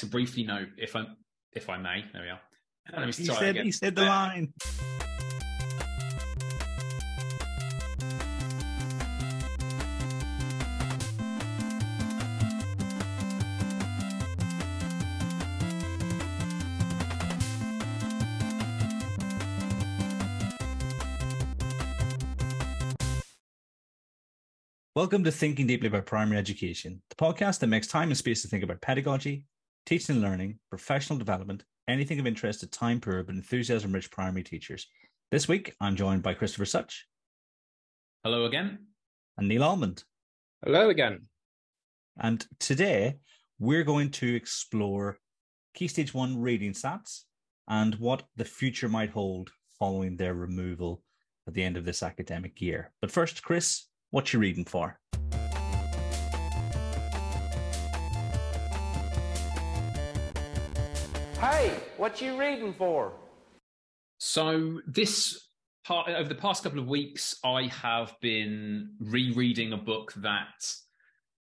to briefly note, if I if I may, there we are. Let me He said, again. he said the line. Welcome to Thinking Deeply About Primary Education, the podcast that makes time and space to think about pedagogy, teaching and learning, professional development, anything of interest to time poor but enthusiasm rich primary teachers. This week, I'm joined by Christopher Such Hello again. and Neil Almond. Hello again. And today, we're going to explore Key Stage 1 reading SATs and what the future might hold following their removal at the end of this academic year. But first, Chris, what you reading for? What you reading for? So this part over the past couple of weeks, I have been rereading a book that,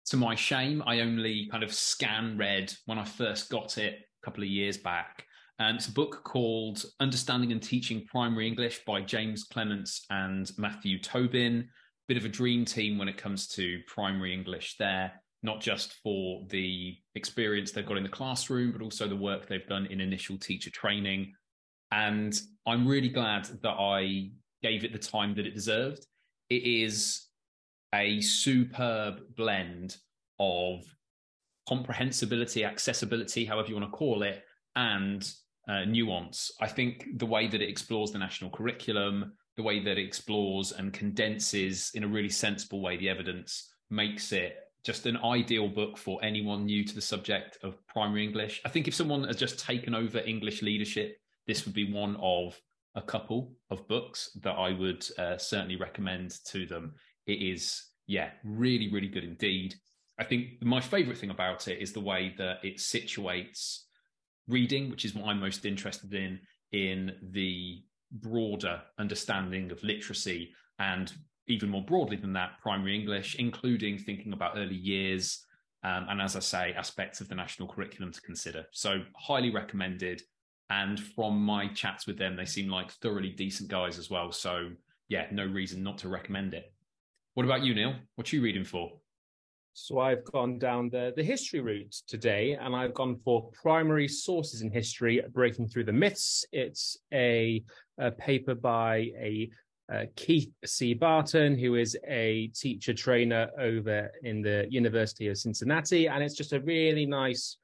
to my shame, I only kind of scan read when I first got it a couple of years back. Um, it's a book called Understanding and Teaching Primary English by James Clements and Matthew Tobin. Bit of a dream team when it comes to primary English there, not just for the experience they've got in the classroom, but also the work they've done in initial teacher training. And I'm really glad that I gave it the time that it deserved. It is a superb blend of comprehensibility, accessibility, however you want to call it, and uh, nuance. I think the way that it explores the national curriculum, the way that it explores and condenses in a really sensible way the evidence makes it just an ideal book for anyone new to the subject of primary English. I think if someone has just taken over English leadership, this would be one of a couple of books that I would uh, certainly recommend to them. It is, yeah, really, really good indeed. I think my favorite thing about it is the way that it situates reading, which is what I'm most interested in, in the broader understanding of literacy and even more broadly than that, primary English, including thinking about early years. Um, and as I say, aspects of the national curriculum to consider. So, highly recommended. And from my chats with them, they seem like thoroughly decent guys as well. So, yeah, no reason not to recommend it. What about you, Neil? What are you reading for? So I've gone down the, the history route today, and I've gone for primary sources in history, breaking through the myths. It's a, a paper by a uh, Keith C. Barton, who is a teacher trainer over in the University of Cincinnati, and it's just a really nice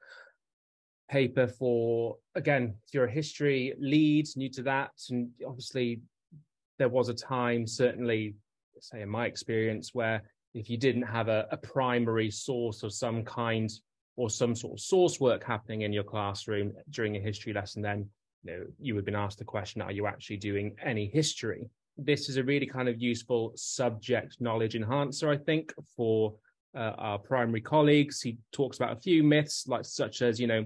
paper for again if you're a history lead new to that and obviously there was a time certainly say in my experience where if you didn't have a, a primary source of some kind or some sort of source work happening in your classroom during a history lesson then you know you would have been asked the question are you actually doing any history this is a really kind of useful subject knowledge enhancer i think for uh, our primary colleagues. He talks about a few myths like such as you know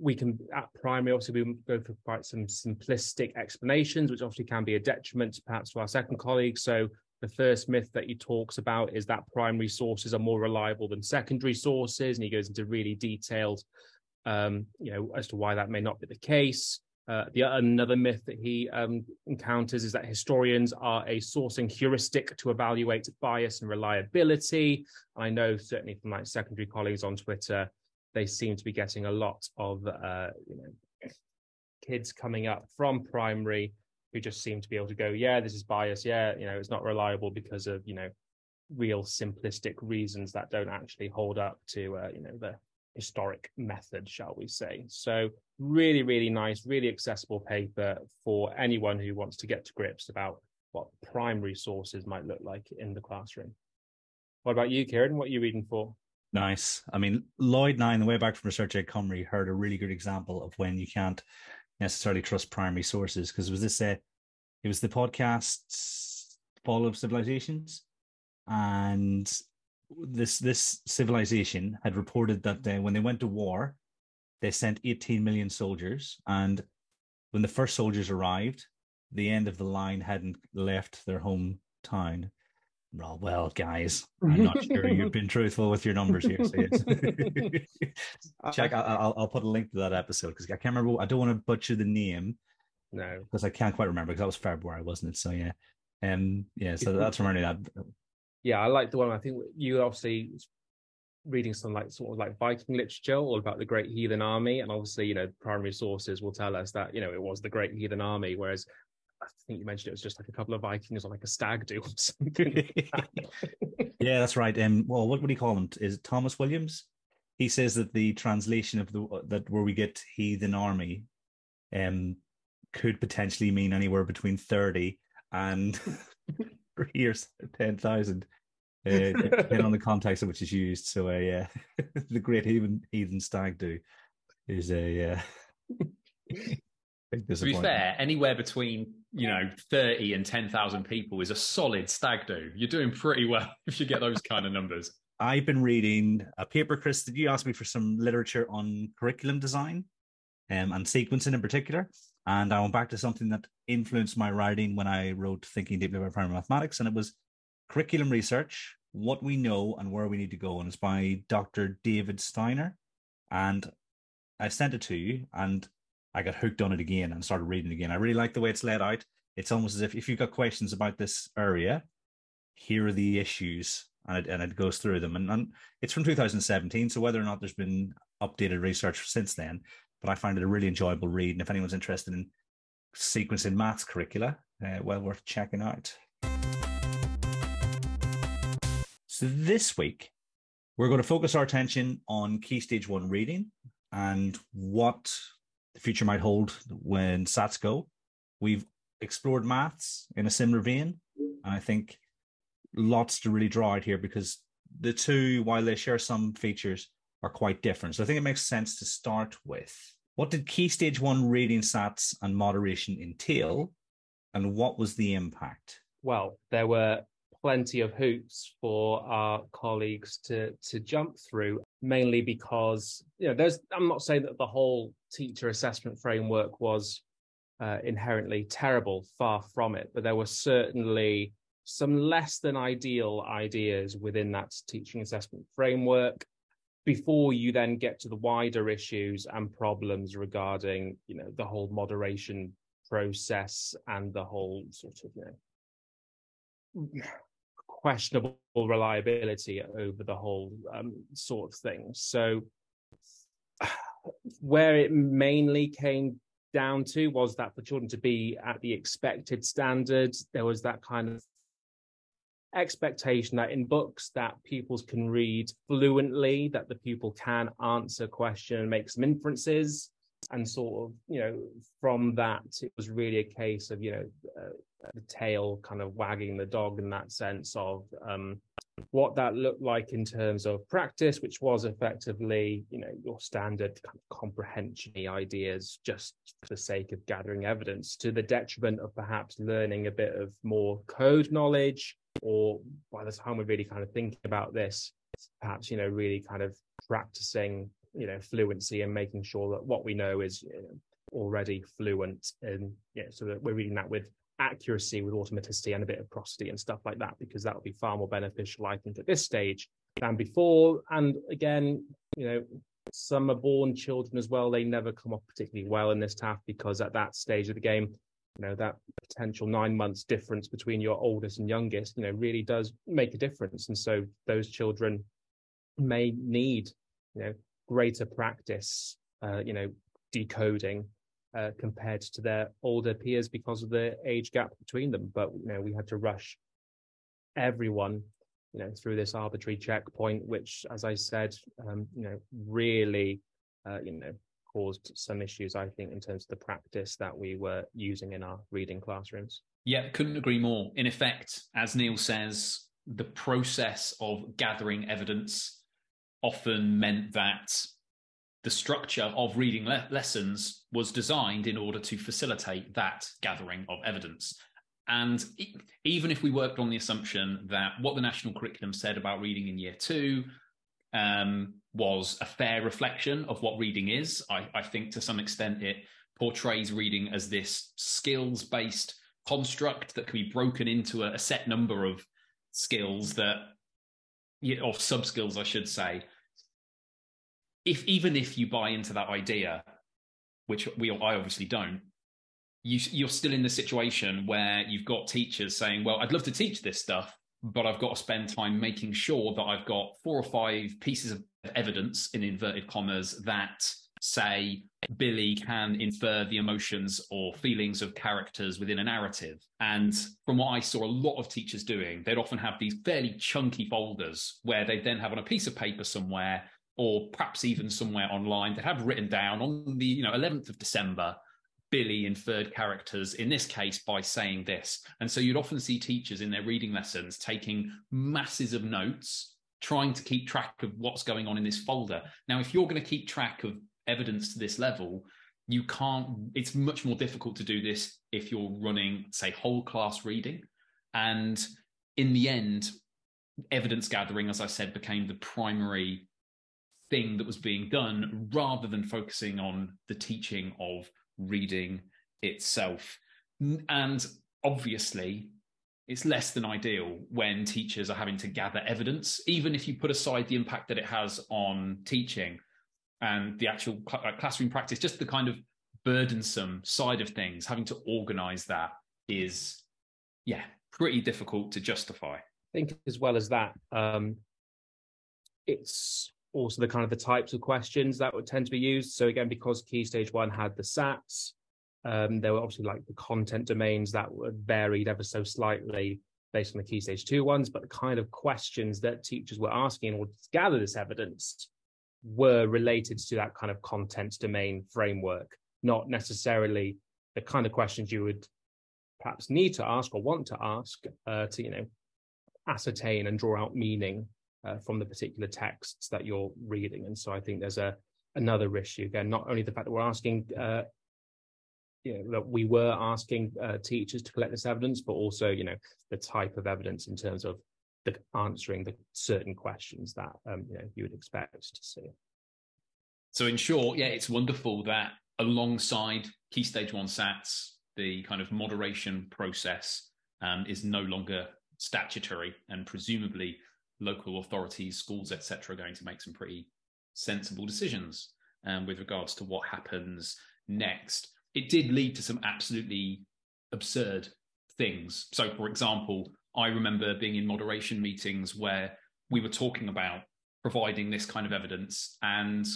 we can at primary obviously we go for quite some simplistic explanations which obviously can be a detriment perhaps to our second colleagues so the first myth that he talks about is that primary sources are more reliable than secondary sources and he goes into really detailed um, you know as to why that may not be the case uh, the another myth that he um, encounters is that historians are a sourcing heuristic to evaluate bias and reliability. I know certainly from my secondary colleagues on Twitter, they seem to be getting a lot of uh, you know kids coming up from primary who just seem to be able to go, yeah, this is bias, yeah, you know, it's not reliable because of you know real simplistic reasons that don't actually hold up to uh, you know the historic method, shall we say. So really, really nice, really accessible paper for anyone who wants to get to grips about what primary sources might look like in the classroom. What about you, Kieran? What are you reading for? Nice. I mean, Lloyd Nine, the way back from Research Ed Cymru, heard a really good example of when you can't necessarily trust primary sources because it was this uh, it was the podcast Fall of Civilizations, and this this civilization had reported that uh, when they went to war, they sent 18 million soldiers, and when the first soldiers arrived, the end of the line hadn't left their hometown. Oh, well, guys, I'm not sure you've been truthful with your numbers here. So Check. I'll, I'll put a link to that episode because I can't remember. I don't want to butcher the name. No, because I can't quite remember because that was February, wasn't it? So yeah, um, yeah. So that's reminding that. Yeah, I like the one. I think you obviously reading some like sort of like Viking literature, all about the Great Heathen Army, and obviously, you know, primary sources will tell us that you know it was the Great Heathen Army, whereas I think you mentioned it was just like a couple of Vikings on like a stag do or something. yeah, that's right. Um, well, what would he call him? Is it Thomas Williams? He says that the translation of the that where we get heathen army, um, could potentially mean anywhere between thirty and three or ten thousand. Uh, depending on the context in which it's used. So, uh, yeah, the Great Heathen Heathen Stag Do is a uh, to be fair, anywhere between you know thirty and ten thousand people is a solid stag do. You're doing pretty well if you get those kind of numbers. I've been reading a paper, Chris. Did you ask me for some literature on curriculum design um, and sequencing in particular? And I went back to something that influenced my writing when I wrote Thinking Deeply About Primary Mathematics, and it was curriculum research, what we know and where we need to go. And it's by Dr. David Steiner. And I sent it to you, and I got hooked on it again and started reading again. I really like the way it's laid out. It's almost as if if you've got questions about this area, here are the issues, and it, and it goes through them. And, and it's from 2017, so whether or not there's been updated research since then, but I find it a really enjoyable read. And if anyone's interested in sequencing maths curricula, uh, well worth checking out. So this week, we're going to focus our attention on key stage one reading and what the future might hold when SATs go. We've explored maths in a similar vein, and I think lots to really draw out here because the two, while they share some features, are quite different. So I think it makes sense to start with what did key stage one reading SATs and moderation entail, and what was the impact? Well, there were plenty of hoops for our colleagues to to jump through mainly because you know there's i'm not saying that the whole teacher assessment framework was uh, inherently terrible far from it but there were certainly some less than ideal ideas within that teaching assessment framework before you then get to the wider issues and problems regarding you know the whole moderation process and the whole sort of you know questionable reliability over the whole um, sort of thing. So, where it mainly came down to was that for children to be at the expected standard, there was that kind of expectation that in books that pupils can read fluently, that the pupil can answer question, make some inferences, and sort of you know from that it was really a case of you know uh, the tail kind of wagging the dog in that sense of um, what that looked like in terms of practice, which was effectively, you know, your standard kind of comprehension ideas just for the sake of gathering evidence to the detriment of perhaps learning a bit of more code knowledge, or by the time we're really kind of thinking about this, perhaps, you know, really kind of practicing, you know, fluency and making sure that what we know is you know, already fluent and yeah, so that we're reading that with accuracy with automaticity and a bit of prosody and stuff like that, because that would be far more beneficial, I think, at this stage than before. And again, you know, summer born children as well. They never come off particularly well in this TAF because at that stage of the game, you know, that potential nine months difference between your oldest and youngest, you know, really does make a difference. And so those children may need, you know, greater practice, uh, you know, decoding uh, compared to their older peers because of the age gap between them. But you know, we had to rush everyone, you know, through this arbitrary checkpoint, which, as I said, um, you know, really, uh, you know, caused some issues. I think in terms of the practice that we were using in our reading classrooms. Yeah, couldn't agree more. In effect, as Neil says, the process of gathering evidence often meant that the structure of reading le- lessons was designed in order to facilitate that gathering of evidence. And even if we worked on the assumption that what the national curriculum said about reading in year two um, was a fair reflection of what reading is, I, I think to some extent it portrays reading as this skills based construct that can be broken into a, a set number of skills that, or sub skills, I should say, if even if you buy into that idea, which we I obviously don't, you, you're still in the situation where you've got teachers saying, "Well, I'd love to teach this stuff, but I've got to spend time making sure that I've got four or five pieces of evidence in inverted commas that say Billy can infer the emotions or feelings of characters within a narrative. And from what I saw a lot of teachers doing, they'd often have these fairly chunky folders where they'd then have on a piece of paper somewhere, or perhaps even somewhere online, they have written down on the you know 11th of December. Billy inferred characters in this case by saying this. And so you'd often see teachers in their reading lessons taking masses of notes trying to keep track of what's going on in this folder. Now, if you're going to keep track of evidence to this level, you can't, it's much more difficult to do this if you're running, say, whole class reading. And in the end, evidence gathering, as I said, became the primary thing that was being done rather than focusing on the teaching of reading itself. And obviously, it's less than ideal when teachers are having to gather evidence, even if you put aside the impact that it has on teaching and the actual cl- uh, classroom practice, just the kind of burdensome side of things, having to organize that is, yeah, pretty difficult to justify. I think as well as that, um, it's also the kind of the types of questions that would tend to be used. So again, because Key Stage One had the SATs, um, there were obviously like the content domains that were varied ever so slightly based on the Key Stage Two ones, but the kind of questions that teachers were asking in order to gather this evidence were related to that kind of content domain framework, not necessarily the kind of questions you would perhaps need to ask or want to ask uh, to, you know, ascertain and draw out meaning uh, from the particular texts that you're reading. And so I think there's a another issue again, not only the fact that we're asking, uh, you know, that we were asking uh, teachers to collect this evidence, but also, you know, the type of evidence in terms of the answering the certain questions that um, you know you would expect to see. So in short, yeah, it's wonderful that alongside Key Stage One SATs, the kind of moderation process um, is no longer statutory, and presumably local authorities, schools, etc., are going to make some pretty sensible decisions um, with regards to what happens next. It did lead to some absolutely absurd things. So, for example, I remember being in moderation meetings where we were talking about providing this kind of evidence. And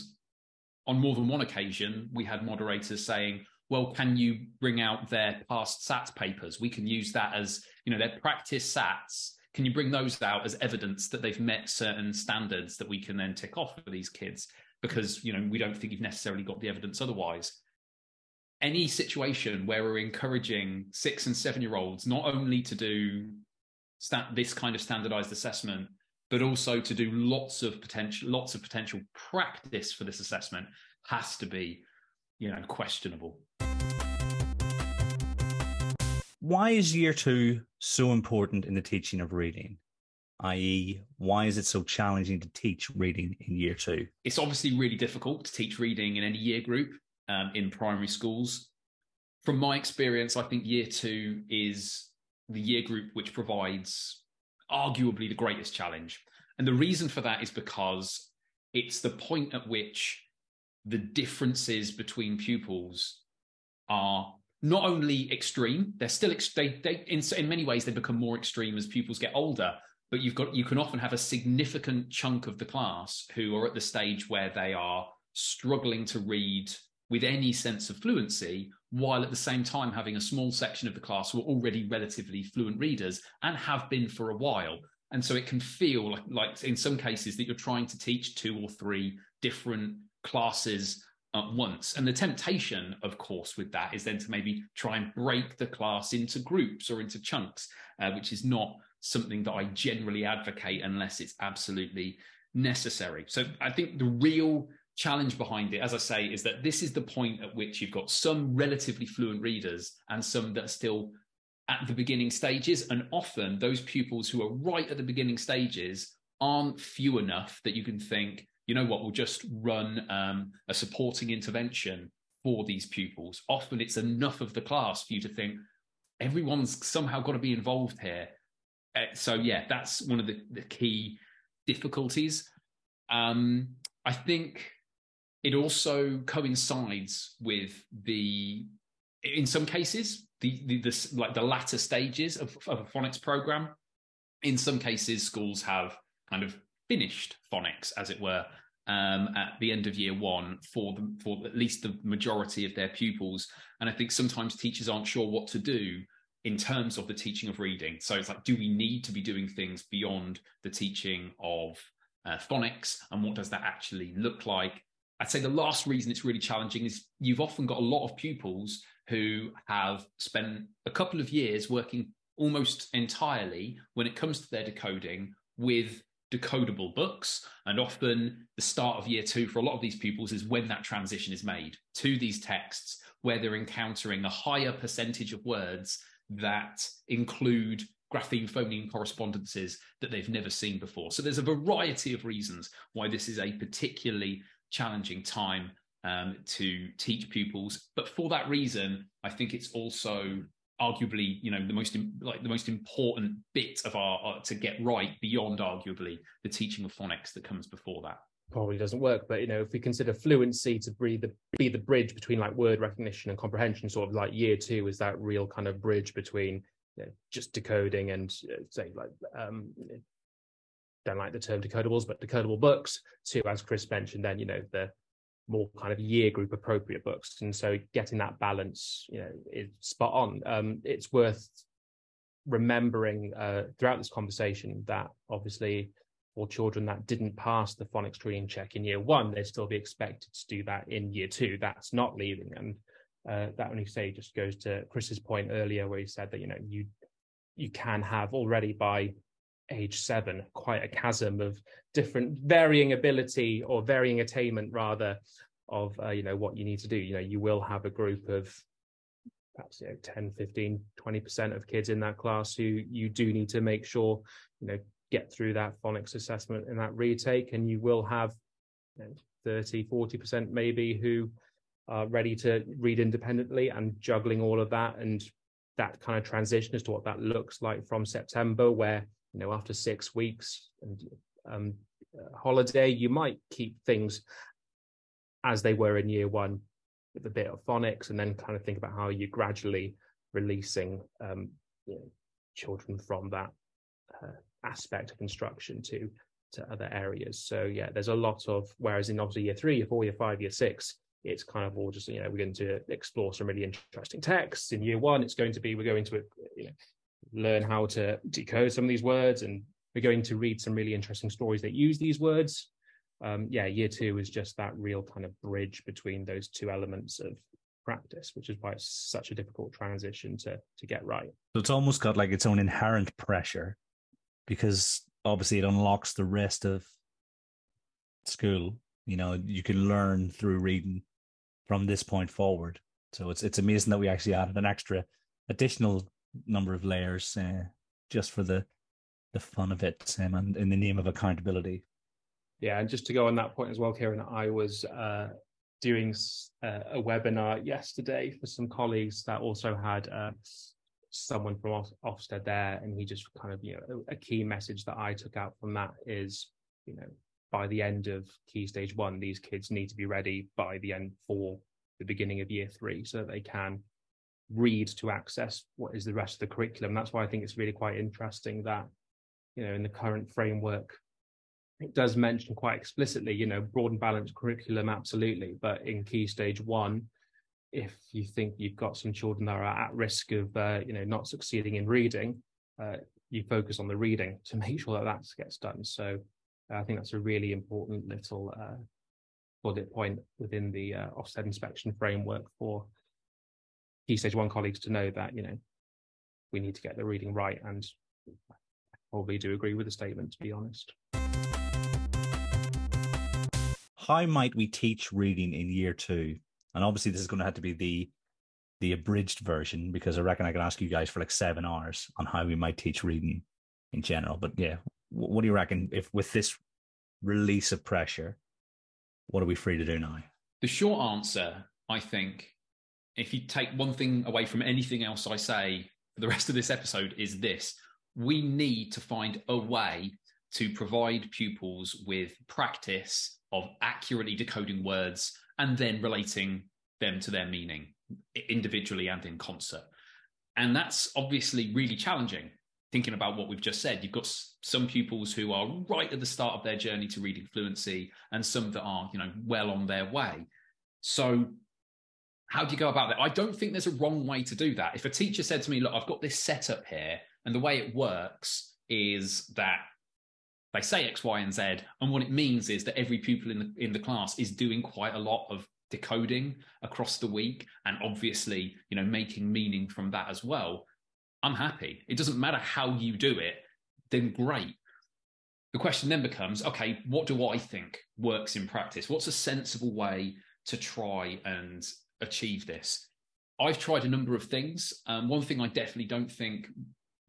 on more than one occasion, we had moderators saying, well, can you bring out their past SATs papers? We can use that as, you know, their practice SATs. Can you bring those out as evidence that they've met certain standards that we can then tick off for these kids? Because, you know, we don't think you've necessarily got the evidence otherwise. Any situation where we're encouraging six and seven year olds not only to do this kind of standardized assessment, but also to do lots of potential lots of potential practice for this assessment has to be, you know, questionable. Why is year two so important in the teaching of reading? i.e., why is it so challenging to teach reading in year two? It's obviously really difficult to teach reading in any year group um, in primary schools. From my experience, I think year two is the year group which provides arguably the greatest challenge. And the reason for that is because it's the point at which the differences between pupils are not only extreme, they're still ex- they, they in, in many ways they become more extreme as pupils get older. But you've got you can often have a significant chunk of the class who are at the stage where they are struggling to read with any sense of fluency, while at the same time having a small section of the class who are already relatively fluent readers and have been for a while. And so it can feel like, like in some cases that you're trying to teach two or three different classes at once. And the temptation, of course, with that is then to maybe try and break the class into groups or into chunks, uh, which is not something that I generally advocate unless it's absolutely necessary. So I think the real challenge behind it, as I say, is that this is the point at which you've got some relatively fluent readers and some that are still at the beginning stages. And often those pupils who are right at the beginning stages aren't few enough that you can think, you know what, we'll just run um, a supporting intervention for these pupils. Often it's enough of the class for you to think everyone's somehow got to be involved here. uh, so yeah, that's one of the, the key difficulties. Um, I think it also coincides with the, in some cases, the, the, the like the latter stages of, of a phonics program. In some cases, schools have kind of finished phonics, as it were, um, at the end of year one for the, for at least the majority of their pupils. And I think sometimes teachers aren't sure what to do in terms of the teaching of reading. So it's like, do we need to be doing things beyond the teaching of uh, phonics, and what does that actually look like? I'd say the last reason it's really challenging is you've often got a lot of pupils who have spent a couple of years working almost entirely when it comes to their decoding with decodable books. And often the start of year two for a lot of these pupils is when that transition is made to these texts where they're encountering a higher percentage of words that include grapheme phoneme correspondences that they've never seen before. So there's a variety of reasons why this is a particularly challenging time um, to teach pupils. But for that reason, I think it's also arguably, you know, the most like the most important bit of our, our to get right beyond arguably the teaching of phonics that comes before that. Probably doesn't work but you know if we consider fluency to be the be the bridge between like word recognition and comprehension sort of like year two is that real kind of bridge between you know, just decoding and uh, say like um don't like the term decodables but decodable books to as chris mentioned then you know the more kind of year group appropriate books and so getting that balance you know is spot on um it's worth remembering uh throughout this conversation that obviously for children that didn't pass the phonics screening check in year one, they'd still be expected to do that in year two. That's not leaving. And uh, that only say just goes to Chris's point earlier, where he said that you know you you can have already by age seven quite a chasm of different varying ability or varying attainment rather of uh, you know what you need to do. You know you will have a group of perhaps you know 10 15 20% of kids in that class who you do need to make sure you know get through that phonics assessment and that retake. And you will have you know, 30 40% maybe who are ready to read independently and juggling all of that. And that kind of transition as to what that looks like from september where you know after six weeks and um, uh, holiday you might keep things as they were in year one with a bit of phonics and then kind of think about how you're gradually releasing um, you know, children from that uh, aspect of instruction to to other areas. So yeah, there's a lot of whereas in obviously year three, year four, year five, year six, it's kind of all just you know we're going to explore some really interesting texts. In year one, it's going to be we're going to you know learn how to decode some of these words, and we're going to read some really interesting stories that use these words. Um, yeah, year two is just that real kind of bridge between those two elements of practice, which is why it's such a difficult transition to to get right. So it's almost got like its own inherent pressure because obviously it unlocks the rest of school. You know, you can learn through reading from this point forward. So it's it's amazing that we actually added an extra additional number of layers uh, just for the the fun of it um, and in the name of accountability. Yeah, and just to go on that point as well, Kieran, I was uh, doing uh, a webinar yesterday for some colleagues that also had uh, someone from Ofsted there, and he just kind of, you know, a, a key message that I took out from that is, you know, by the end of key stage one, these kids need to be ready by the end for the beginning of year three so that they can read to access what is the rest of the curriculum. That's why I think it's really quite interesting that, you know, in the current framework, it does mention quite explicitly, you know, broad and balanced curriculum, absolutely. But in key stage one, if you think you've got some children that are at risk of uh, you know not succeeding in reading uh, you focus on the reading to make sure that that gets done so uh, i think that's a really important little uh, bullet point within the uh, Ofsted inspection framework for key stage one colleagues to know that you know we need to get the reading right and I probably do agree with the statement to be honest how might we teach reading in year two and obviously, this is going to have to be the the abridged version because I reckon I can ask you guys for like seven hours on how we might teach reading in general. But yeah, what do you reckon if with this release of pressure, what are we free to do now? The short answer, I think, if you take one thing away from anything else I say for the rest of this episode, is this: we need to find a way to provide pupils with practice of accurately decoding words and then relating them to their meaning individually and in concert. And that's obviously really challenging. Thinking about what we've just said, you've got some pupils who are right at the start of their journey to reading fluency, and some that are, you know, well on their way. So, how do you go about that? I don't think there's a wrong way to do that. If a teacher said to me, "Look, I've got this setup here, and the way it works is that they say X, Y, and Z, and what it means is that every pupil in the in the class is doing quite a lot of decoding across the week and obviously you know making meaning from that as well i'm happy it doesn't matter how you do it then great the question then becomes okay what do i think works in practice what's a sensible way to try and achieve this. I've tried a number of things. Um, one thing i definitely don't think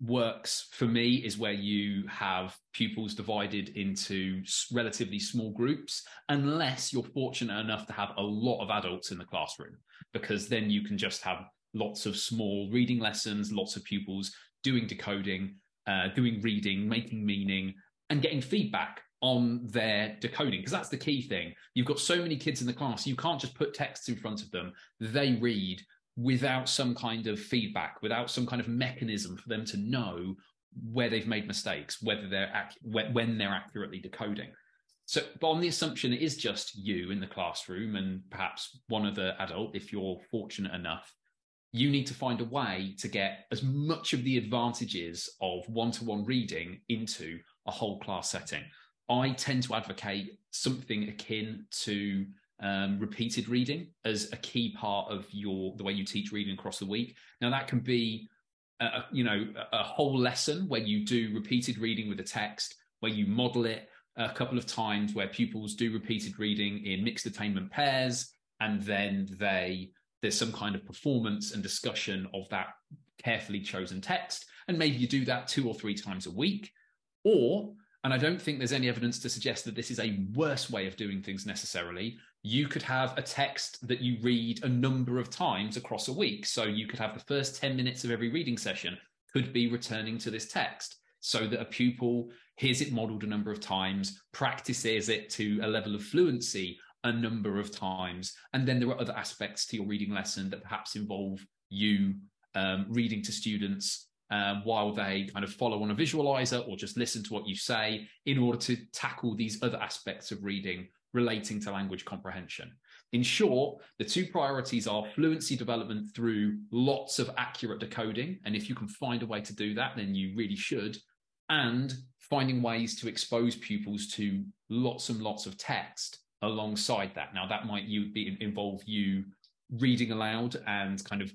works for me is where you have pupils divided into relatively small groups, unless you're fortunate enough to have a lot of adults in the classroom, because then you can just have lots of small reading lessons, lots of pupils doing decoding, uh, doing reading, making meaning, and getting feedback on their decoding because that's the key thing. You've got so many kids in the class, you can't just put texts in front of them. They read, without some kind of feedback, without some kind of mechanism for them to know where they've made mistakes, whether they're ac- when they're accurately decoding. So, but on the assumption it is just you in the classroom and perhaps one other adult, if you're fortunate enough, you need to find a way to get as much of the advantages of one-to-one reading into a whole class setting. I tend to advocate something akin to um, repeated reading as a key part of your the way you teach reading across the week. Now that can be, a, you know, a whole lesson where you do repeated reading with a text, where you model it a couple of times, where pupils do repeated reading in mixed attainment pairs, and then they there's some kind of performance and discussion of that carefully chosen text, and maybe you do that two or three times a week, or and I don't think there's any evidence to suggest that this is a worse way of doing things necessarily you could have a text that you read a number of times across a week. So you could have the first 10 minutes of every reading session could be returning to this text so that a pupil hears it modeled a number of times, practices it to a level of fluency a number of times. And then there are other aspects to your reading lesson that perhaps involve you um, reading to students um, while they kind of follow on a visualizer or just listen to what you say in order to tackle these other aspects of reading relating to language comprehension. In short, the two priorities are fluency development through lots of accurate decoding. And if you can find a way to do that, then you really should. And finding ways to expose pupils to lots and lots of text alongside that. Now, that might you be, involve you reading aloud and kind of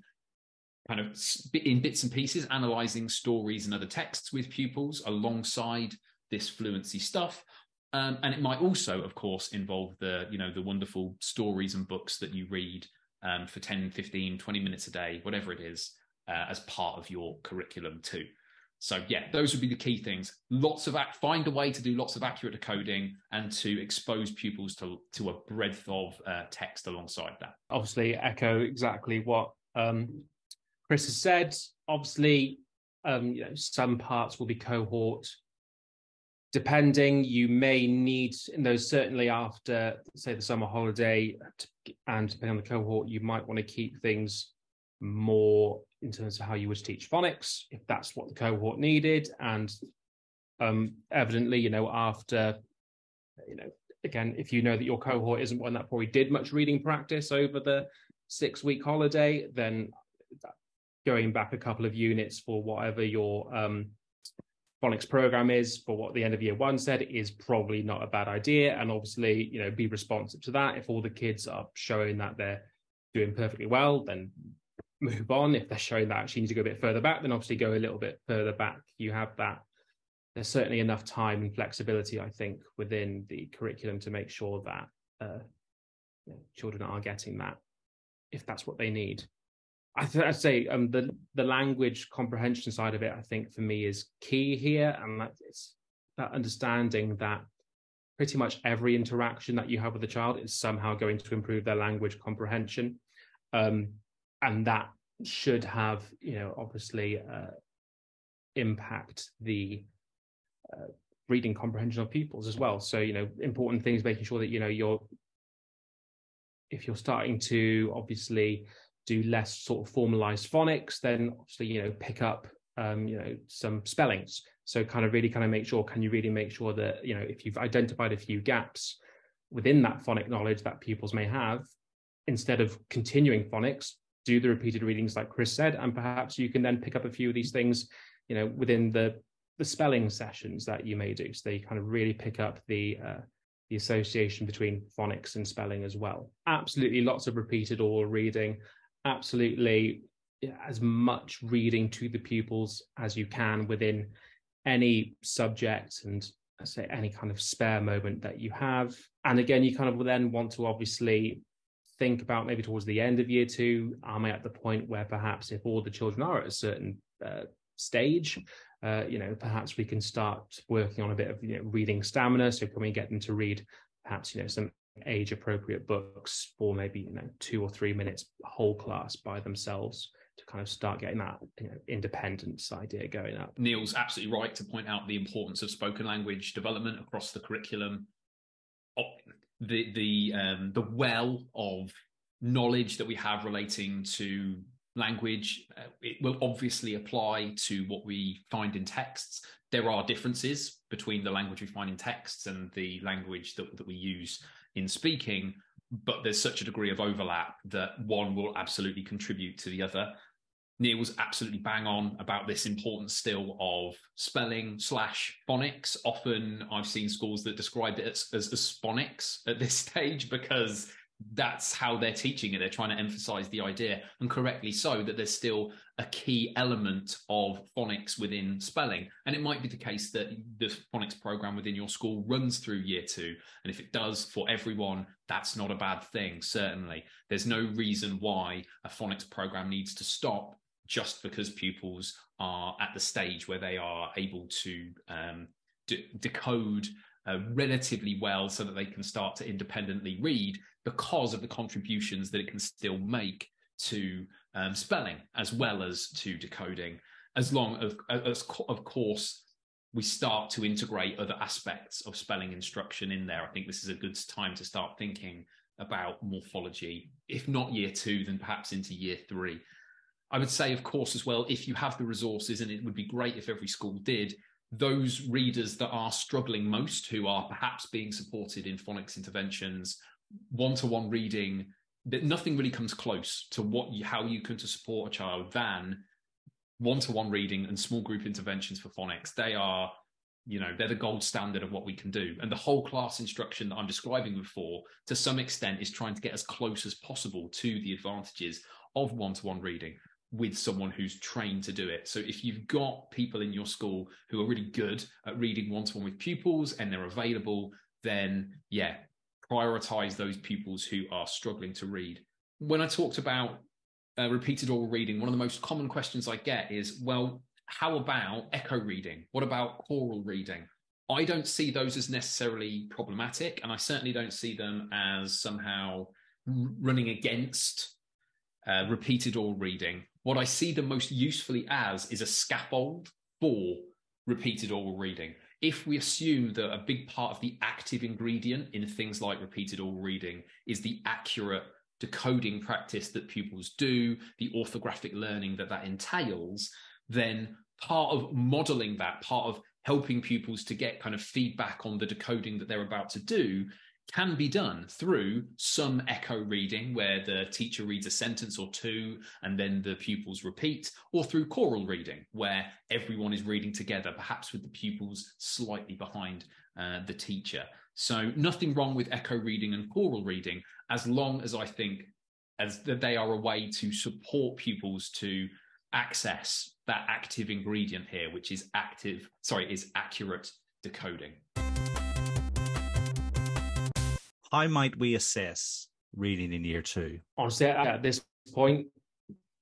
kind of in bits and pieces analyzing stories and other texts with pupils alongside this fluency stuff um, and it might also, of course, involve the, you know, the wonderful stories and books that you read um, for 10, 15, 20 minutes a day, whatever it is, uh, as part of your curriculum too. So yeah, those would be the key things. Lots of act, find a way to do lots of accurate decoding and to expose pupils to to a breadth of uh, text alongside that. Obviously, echo exactly what um, Chris has said. Obviously, um, you know, some parts will be cohort depending, you may need, in those certainly after, say, the summer holiday, and depending on the cohort, you might want to keep things more in terms of how you would teach phonics, if that's what the cohort needed. And um, evidently, you know, after, you know, again, if you know that your cohort isn't one that probably did much reading practice over the six week holiday, then going back a couple of units for whatever your um, phonics program is for what the end of year one said is probably not a bad idea. And obviously you know be responsive to that. If all the kids are showing that they're doing perfectly well then move on. If they're showing that actually need to go a bit further back then obviously go a little bit further back. You have that. There's certainly enough time and flexibility i think within the curriculum to make sure that uh, you know, children are getting that if that's what they need I th- I'd say um, the the language comprehension side of it, I think for me is key here, and that it's that understanding that pretty much every interaction that you have with a child is somehow going to improve their language comprehension, um, and that should have you know obviously uh, impact the uh, reading comprehension of pupils as well. So, you know, important things, making sure that, you know, you're, if you're starting to obviously do less sort of formalized phonics, then obviously, you know, pick up, um, you know, some spellings. So kind of really kind of make sure, can you really make sure that, you know, if you've identified a few gaps within that phonic knowledge that pupils may have, instead of continuing phonics, do the repeated readings like Chris said, and perhaps you can then pick up a few of these things, you know, within the the spelling sessions that you may do. So they kind of really pick up the uh, the association between phonics and spelling as well. Absolutely, lots of repeated oral reading. Absolutely, as much reading to the pupils as you can within any subject and I say any kind of spare moment that you have. And again, you kind of then want to obviously think about maybe towards the end of year two, am I at the point where perhaps if all the children are at a certain uh, stage, uh, you know, perhaps we can start working on a bit of you know, reading stamina. So can we get them to read perhaps you know some age appropriate books for maybe you know two or three minutes whole class by themselves to kind of start getting that you know, independence idea going up. Neil's absolutely right to point out the importance of spoken language development across the curriculum. The the um, the well of knowledge that we have relating to language. Uh, it will obviously apply to what we find in texts. There are differences between the language we find in texts and the language that, that we use in speaking, but there's such a degree of overlap that one will absolutely contribute to the other. Neil was absolutely bang on about this importance still of spelling slash phonics. Often I've seen schools that describe it as, as, as phonics at this stage because that's how they're teaching it. They're trying to emphasize the idea, and correctly so, that there's still a key element of phonics within spelling. And it might be the case that the phonics program within your school runs through year two. And if it does for everyone, that's not a bad thing, certainly. There's no reason why a phonics program needs to stop just because pupils are at the stage where they are able to um, de- decode uh, relatively well so that they can start to independently read because of the contributions that it can still make to um, spelling as well as to decoding as long as, as of course we start to integrate other aspects of spelling instruction in there. I think this is a good time to start thinking about morphology if not year two then perhaps into year three. I would say of course as well if you have the resources and it would be great if every school did those readers that are struggling most who are perhaps being supported in phonics interventions one-to-one reading that nothing really comes close to what you, how you can to support a child than one-to-one reading and small group interventions for phonics. They are you know they're the gold standard of what we can do. And the whole class instruction that i'm describing before to some extent is trying to get as close as possible to the advantages of one-to-one reading with someone who's trained to do it. So if you've got people in your school who are really good at reading one-to-one with pupils and they're available then yeah prioritize those pupils who are struggling to read. When I talked about uh, repeated oral reading, one of the most common questions I get is, well, how about echo reading? What about choral reading? I don't see those as necessarily problematic, and I certainly don't see them as somehow running against uh, repeated oral reading. What I see them most usefully as is a scaffold for repeated oral reading if we assume that a big part of the active ingredient in things like repeated oral reading is the accurate decoding practice that pupils do, the orthographic learning that that entails, then part of modeling that, part of helping pupils to get kind of feedback on the decoding that they're about to do can be done through some echo reading where the teacher reads a sentence or two and then the pupils repeat, or through choral reading where everyone is reading together, perhaps with the pupils slightly behind uh, the teacher. So nothing wrong with echo reading and choral reading as long as I think as that they are a way to support pupils to access that active ingredient here, which is active, sorry, is accurate decoding. How might we assess reading in year two? Honestly, at this point,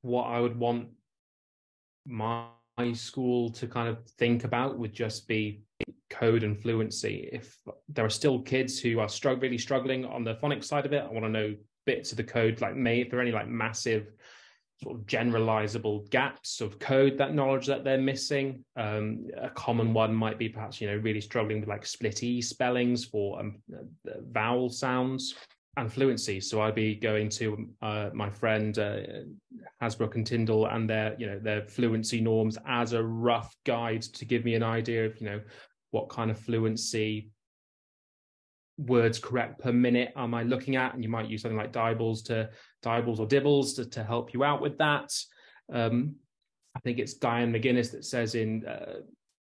what I would want my school to kind of think about would just be code and fluency. If there are still kids who are really struggling on the phonics side of it, I want to know bits of the code, like may if there are any like massive sort of generalizable gaps of code that knowledge that they're missing. Um, a common one might be perhaps you know really struggling with like split e spellings for um, uh, vowel sounds and fluency. So I'd be going to uh, my friend uh, Hasbrouck and Tindal and their you know their fluency norms as a rough guide to give me an idea of you know what kind of fluency words correct per minute am I looking at? And you might use something like DIBELS to DIBELS or DIBELS to, to help you out with that. Um, I think it's Diane McGuinness that says in uh,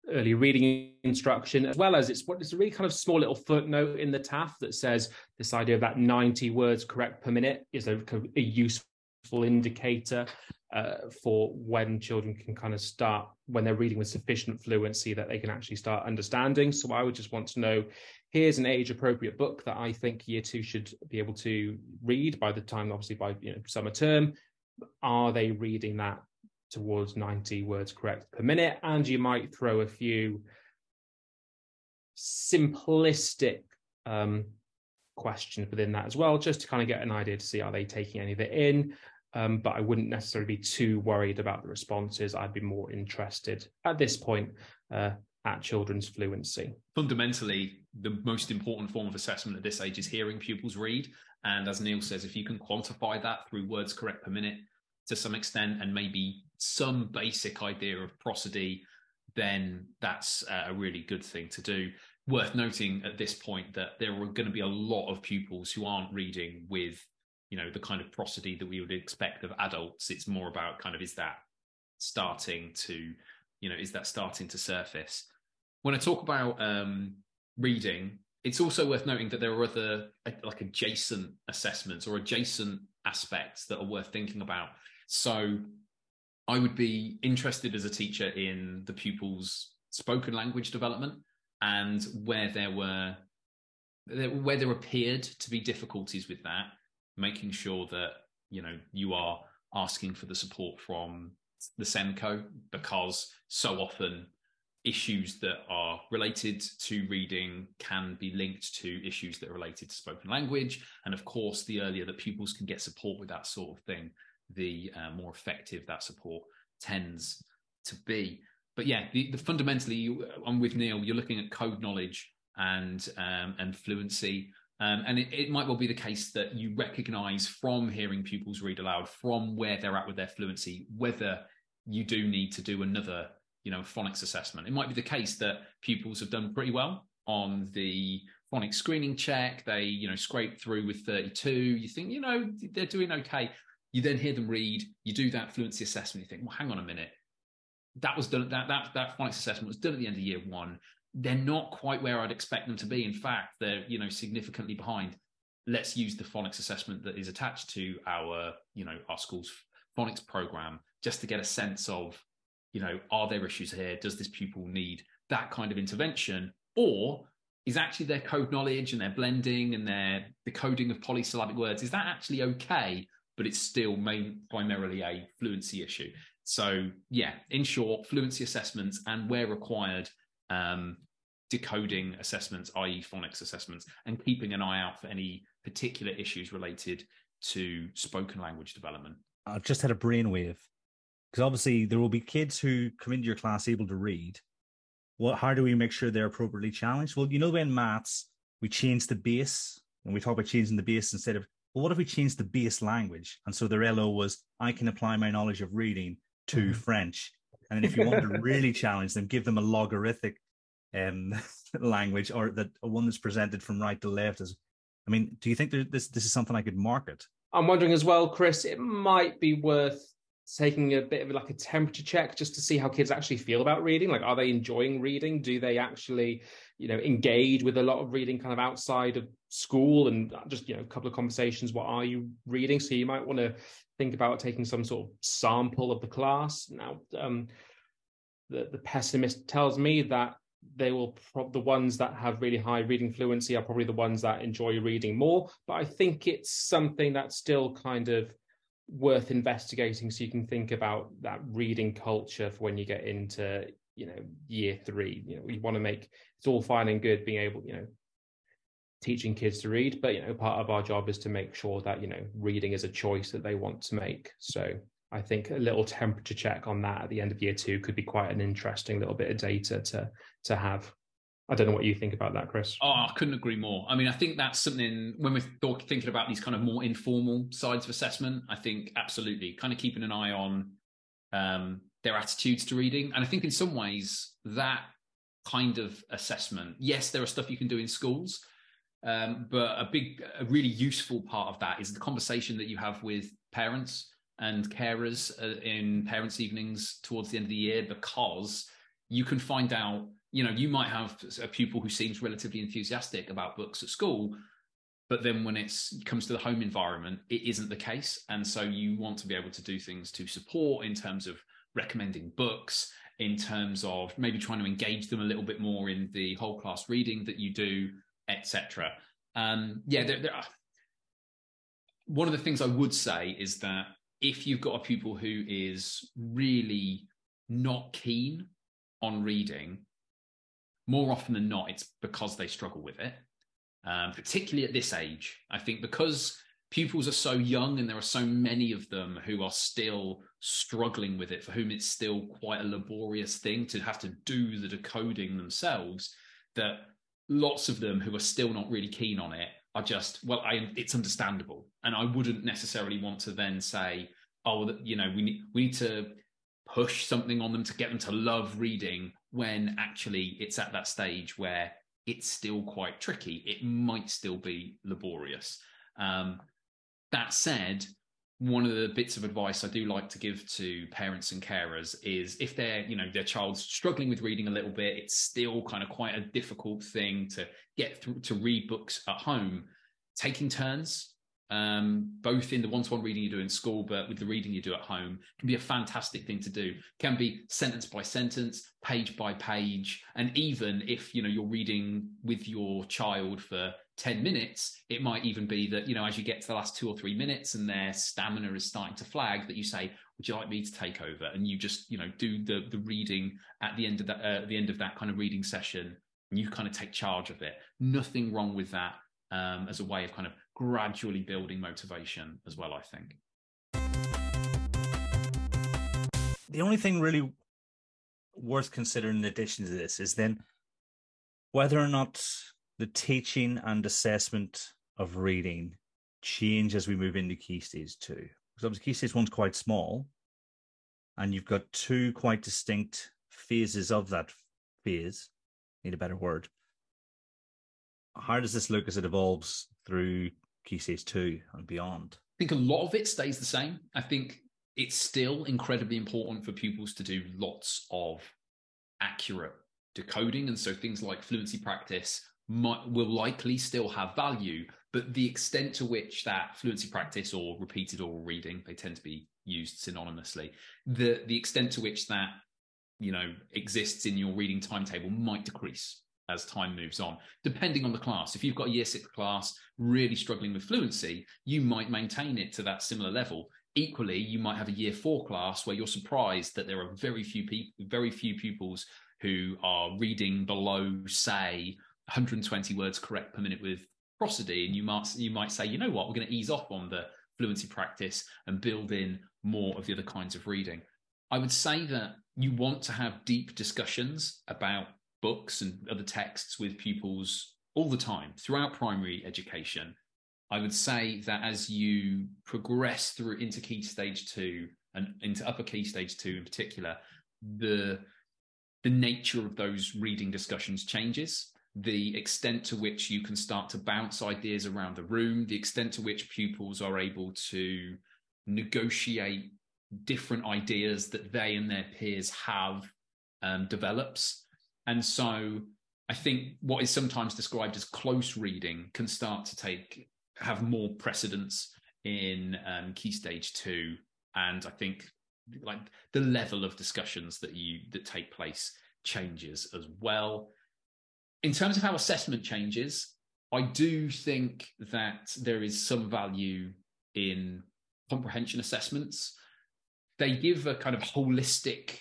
early reading instruction, as well as it's what it's a really kind of small little footnote in the TAF that says this idea of that 90 words correct per minute is a, a useful indicator uh, for when children can kind of start when they're reading with sufficient fluency that they can actually start understanding. So I would just want to know here's an age appropriate book that I think year two should be able to read by the time, obviously by you know summer term. Are they reading that towards 90 words correct per minute? And you might throw a few simplistic um, questions within that as well, just to kind of get an idea to see are they taking any of it in. Um, but I wouldn't necessarily be too worried about the responses. I'd be more interested at this point uh, at children's fluency. Fundamentally, the most important form of assessment at this age is hearing pupils read. And as Neil says, if you can quantify that through words correct per minute to some extent and maybe some basic idea of prosody, then that's a really good thing to do. Worth noting at this point that there are going to be a lot of pupils who aren't reading with you know the kind of prosody that we would expect of adults. It's more about kind of is that starting to you know is that starting to surface? When i talk about um reading it's also worth noting that there are other like adjacent assessments or adjacent aspects that are worth thinking about. So i would be interested as a teacher in the pupils spoken language development and where there were where there appeared to be difficulties with that making sure that you know you are asking for the support from the SENCO because so often issues that are related to reading can be linked to issues that are related to spoken language. And of course, the earlier that pupils can get support with that sort of thing, the uh, more effective that support tends to be. But yeah, the, the fundamentally, I'm with Neil. You're looking at code knowledge and um, and fluency. Um, and it, it, might well be the case that you recognize from hearing pupils read aloud, from where they're at with their fluency, whether you do need to do another, you know, phonics assessment. It might be the case that pupils have done pretty well on the phonics screening check. They, you know, scrape through with 32. You think, you know, they're doing okay. You then hear them read, you do that fluency assessment, you think, well, hang on a minute. That was done, that, that, that phonics assessment was done at the end of year one they're not quite where I'd expect them to be. In fact, they're you know significantly behind. Let's use the phonics assessment that is attached to our you know our school's phonics program just to get a sense of you know are there issues here? Does this pupil need that kind of intervention, or is actually their code knowledge and their blending and their the coding of polysyllabic words is that actually okay? But it's still main, primarily a fluency issue. So yeah, in short, fluency assessments and where required um, decoding assessments, i.e., phonics assessments, and keeping an eye out for any particular issues related to spoken language development. I've just had a brainwave because obviously there will be kids who come into your class able to read. What? How do we make sure they're appropriately challenged? Well, you know, when maths we change the base, and we talk about changing the base instead of well, what if we change the base language? And so their LO was I can apply my knowledge of reading to mm-hmm. French. And if you want to really challenge them, give them a logarithmic um, language or that one that's presented from right to left as I mean, do you think this this is something I could market? I'm wondering as well, Chris. It might be worth taking a bit of like a temperature check just to see how kids actually feel about reading. Like, are they enjoying reading? Do they actually, you know, engage with a lot of reading kind of outside of school and just you know a couple of conversations? What are you reading? So you might want to think about taking some sort of sample of the class. Now, um, the the pessimist tells me that they will the ones that have really high reading fluency are probably the ones that enjoy reading more. But i think it's something that's still kind of worth investigating so you can think about that reading culture for when you get into you know year 3 you know we want to make it's all fine and good being able you know teaching kids to read but you know part of our job is to make sure that you know reading is a choice that they want to make. So I think a little temperature check on that at the end of year two could be quite an interesting little bit of data to to have. I don't know what you think about that, Chris. Oh, I couldn't agree more. I mean, I think that's something when we're thinking about these kind of more informal sides of assessment. I think absolutely, kind of keeping an eye on um, their attitudes to reading, and I think in some ways that kind of assessment. Yes, there are stuff you can do in schools, um, but a big, a really useful part of that is the conversation that you have with parents and carers uh, in parents' evenings towards the end of the year, because you can find out you know, you might have a pupil who seems relatively enthusiastic about books at school, but then when it comes to the home environment, it isn't the case. And so you want to be able to do things to support in terms of recommending books, in terms of maybe trying to engage them a little bit more in the whole class reading that you do, etc. Um, yeah, there, there are, one of the things I would say is that if you've got a pupil who is really not keen on reading, more often than not, it's because they struggle with it, um, particularly at this age. I think because pupils are so young and there are so many of them who are still struggling with it, for whom it's still quite a laborious thing to have to do the decoding themselves, that lots of them who are still not really keen on it are just, well, I, it's understandable. And I wouldn't necessarily want to then say, oh, you know, we need, we need to push something on them to get them to love reading when actually it's at that stage where it's still quite tricky. It might still be laborious. Um, that said, one of the bits of advice I do like to give to parents and carers is if they're, you know, their child's struggling with reading a little bit, it's still kind of quite a difficult thing to get through to read books at home. Taking turns, um, both in the one-to-one reading you do in school, but with the reading you do at home, can be a fantastic thing to do. Can be sentence by sentence, page by page, and even if you know you're reading with your child for 10 minutes, it might even be that, you know, as you get to the last two or three minutes and their stamina is starting to flag, that you say, Would you like me to take over? And you just, you know, do the the reading at the end of that uh, the end of that kind of reading session, and you kind of take charge of it. Nothing wrong with that um, as a way of kind of gradually building motivation as well, I think. The only thing really worth considering in addition to this is then whether or not the teaching and assessment of reading change as we move into key stage two. Because obviously key stage one's quite small, and you've got two quite distinct phases of that phase. Need a better word. How does this look as it evolves through Key Stage 2 and beyond? I think a lot of it stays the same. I think it's still incredibly important for pupils to do lots of accurate decoding. And so things like fluency practice might, will likely still have value, but the extent to which that fluency practice or repeated oral reading, they tend to be used synonymously, the, the extent to which that you know exists in your reading timetable might decrease as time moves on, depending on the class. If you've got a year six class really struggling with fluency, you might maintain it to that similar level. Equally, you might have a year four class where you're surprised that there are very few people, very few pupils who are reading below, say, 120 words correct per minute with prosody, and you might you might say, you know what, we're going to ease off on the fluency practice and build in more of the other kinds of reading. I would say that you want to have deep discussions about books and other texts with pupils all the time throughout primary education. I would say that as you progress through into key stage two and into upper key stage two in particular, the the nature of those reading discussions changes. The extent to which you can start to bounce ideas around the room, the extent to which pupils are able to negotiate different ideas that they and their peers have um, develops and so I think what is sometimes described as close reading can start to take have more precedence in um, key stage two, and I think like the level of discussions that you that take place changes as well. In terms of how assessment changes, I do think that there is some value in comprehension assessments. They give a kind of holistic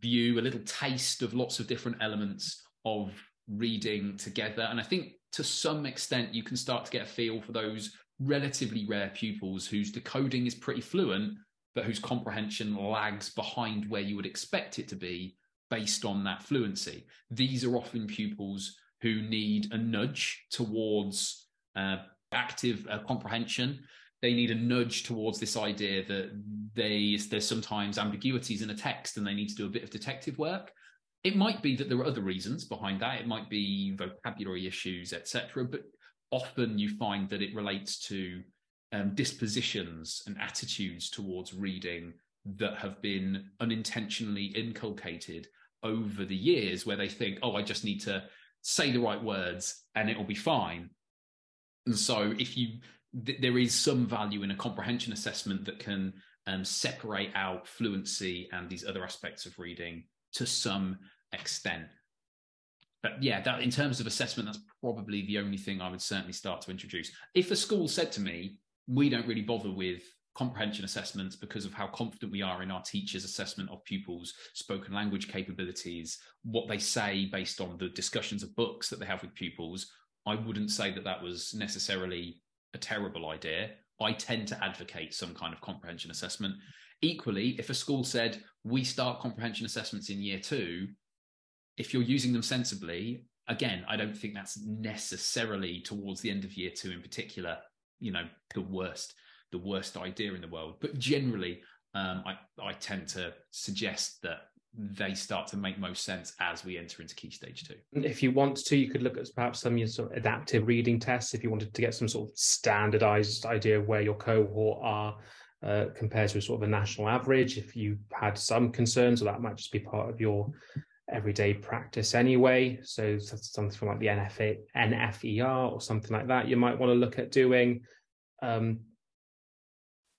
view, a little taste of lots of different elements of reading together. And I think to some extent, you can start to get a feel for those relatively rare pupils whose decoding is pretty fluent, but whose comprehension lags behind where you would expect it to be based on that fluency. These are often pupils who need a nudge towards uh, active uh, comprehension. They need a nudge towards this idea that they, there's sometimes ambiguities in a text and they need to do a bit of detective work. It might be that there are other reasons behind that. It might be vocabulary issues, etc. But often you find that it relates to um, dispositions and attitudes towards reading that have been unintentionally inculcated over the years where they think, oh, I just need to say the right words and it'll be fine. And so if you th- there is some value in a comprehension assessment that can um, separate out fluency and these other aspects of reading to some extent. But yeah, that in terms of assessment, that's probably the only thing I would certainly start to introduce. If a school said to me, we don't really bother with comprehension assessments because of how confident we are in our teachers' assessment of pupils' spoken language capabilities, what they say based on the discussions of books that they have with pupils. I wouldn't say that that was necessarily a terrible idea. I tend to advocate some kind of comprehension assessment. Equally, if a school said, we start comprehension assessments in year two, if you're using them sensibly, again, I don't think that's necessarily towards the end of year two in particular you know the worst the worst idea in the world. But generally, um, I I tend to suggest that they start to make most sense as we enter into key stage two. If you want to, you could look at perhaps some sort of adaptive reading tests if you wanted to get some sort of standardized idea of where your cohort are uh, compared to sort of a national average. If you had some concerns, or that might just be part of your everyday practice anyway. So something from like the NFA, NFER or something like that, you might want to look at doing. Um,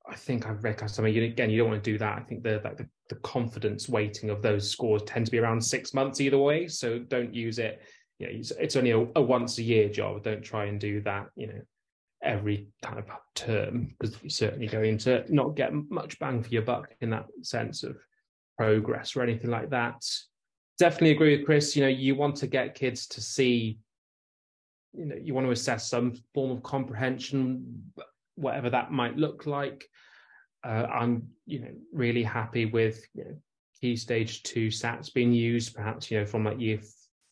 I think I've read something again. You don't want to do that. I think the the, the confidence weighting of those scores tend to be around six months either way. So don't use it. You know, it's only a, a once a year job. Don't try and do that. You know, every kind of term because you're certainly going to not get much bang for your buck in that sense of progress or anything like that definitely agree with Chris. You know, you want to get kids to see, you know, you want to assess some form of comprehension, whatever that might look like. Uh, I'm, you know, really happy with you know, key stage two SATs being used, perhaps you know from like year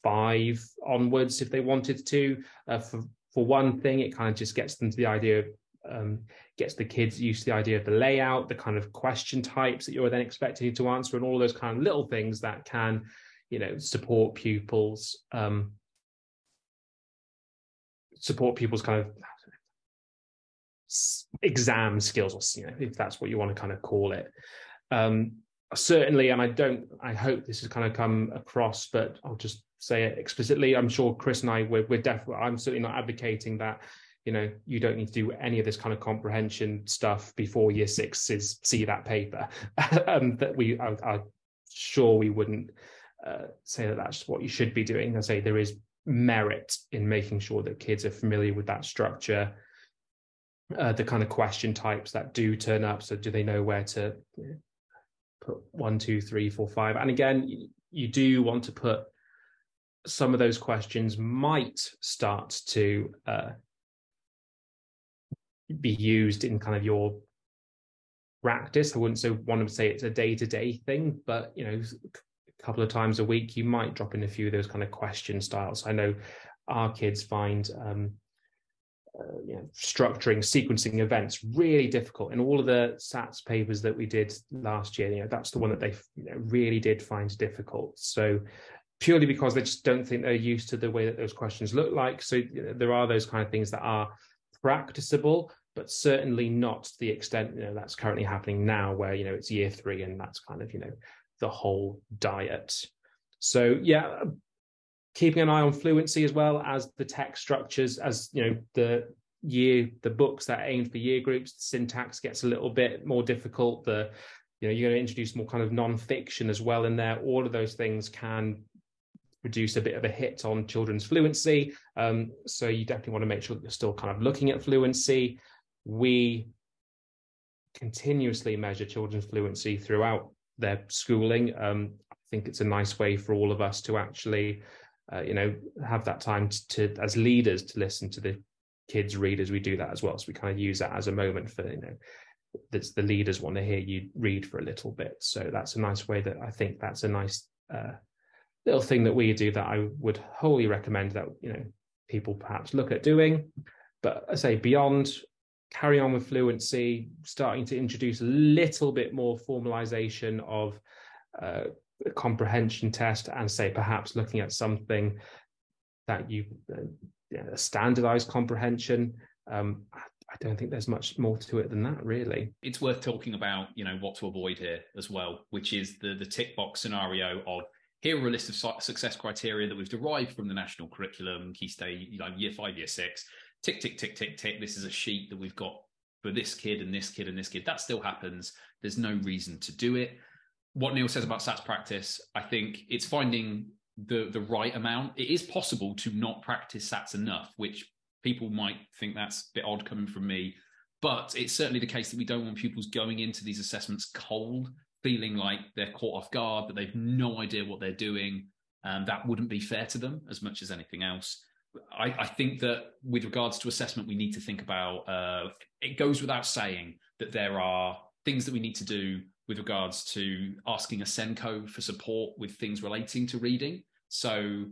five onwards if they wanted to. Uh, for for one thing, it kind of just gets them to the idea of um, gets the kids used to the idea of the layout, the kind of question types that you're then expecting to answer, and all those kind of little things that can you know support pupils um, support pupils kind of exam skills or you know if that's what you want to kind of call it. Um, certainly and i don't i hope this has kind of come across but i'll just say it explicitly i'm sure chris and i we're, we're definitely i'm certainly not advocating that you know you don't need to do any of this kind of comprehension stuff before year six is see that paper. Um, that we i'm sure we wouldn't uh, say that that's what you should be doing. I say there is merit in making sure that kids are familiar with that structure, uh, the kind of question types that do turn up. So, do they know where to put one, two, three, four, five? And again, you, do want to put some of those questions might start to uh, be used in kind of your practice. I wouldn't so want to say it's a day to day thing, but you know, a couple of times a week, you might drop in a few of those kind of question styles. I know our kids find um, uh, you know, structuring, sequencing events really difficult. In all of the SATs papers that we did last year, you know, that's the one that they you know, really did find difficult. So purely because they just don't think they're used to the way that those questions look like. So you know, there are those kind of things that are practicable, but certainly not to the extent you know that's currently happening now, where you know it's year three and that's kind of you know the whole diet. So yeah, keeping an eye on fluency as well as the text structures, as you know, the year the books that aim for year groups, the syntax gets a little bit more difficult. The you know, you're going to introduce more kind of non-fiction as well in there. All of those things can produce a bit of a hit on children's fluency. Um, so you definitely want to make sure that you're still kind of looking at fluency. We continuously measure children's fluency throughout their schooling. Um, I think it's a nice way for all of us to actually, uh, you know, have that time to, to, as leaders to listen to the kids read as we do that as well. So we kind of use that as a moment for you know that's the leaders want to hear you read for a little bit. So that's a nice way that I think that's a nice uh, little thing that we do that I would wholly recommend that you know people perhaps look at doing. But I say beyond carry on with fluency, starting to introduce a little bit more formalization of uh, comprehension test, and say perhaps looking at something that you uh, standardized comprehension. Um, I don't think there's much more to it than that, really. It's worth talking about, you know, what to avoid here as well, which is the the tick box scenario of here are a list of success criteria that we've derived from the national curriculum, key stage, you know, year five, year six. Tick, tick, tick, tick, tick. This is a sheet that we've got for this kid and this kid and this kid. That still happens. There's no reason to do it. What Neil says about SATs practice, I think it's finding the the right amount. It is possible to not practice SATs enough, which people might think that's a bit odd coming from me. But it's certainly the case that we don't want pupils going into these assessments cold, feeling like they're caught off guard, that they've no idea what they're doing. And that wouldn't be fair to them as much as anything else. I, I think that with regards to assessment, we need to think about uh, it goes without saying that there are things that we need to do with regards to asking a SENCO for support with things relating to reading. So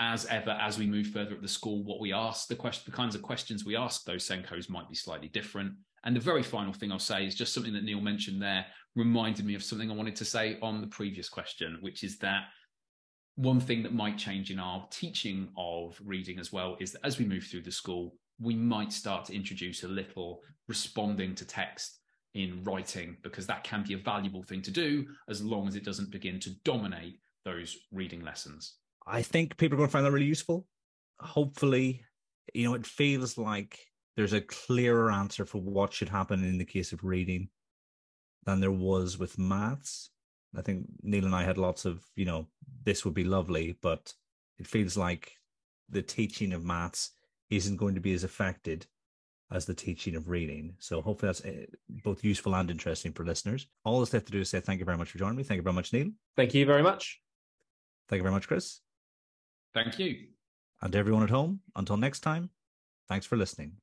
as ever, as we move further up the school, what we ask, the question, the kinds of questions we ask those SENCOs might be slightly different. And the very final thing I'll say is just something that Neil mentioned there reminded me of something I wanted to say on the previous question, which is that one thing that might change in our teaching of reading as well is that as we move through the school, we might start to introduce a little responding to text in writing because that can be a valuable thing to do as long as it doesn't begin to dominate those reading lessons. I think people are going to find that really useful. Hopefully, you know, it feels like there's a clearer answer for what should happen in the case of reading than there was with maths. I think Neil and I had lots of, you know, this would be lovely, but it feels like the teaching of maths isn't going to be as affected as the teaching of reading. So hopefully that's eh, both useful and interesting for listeners. All that's left to do is say thank you very much for joining me. Thank you very much, Neil. Thank you very much. Thank you very much, Chris. Thank you. And everyone at home, until next time, thanks for listening.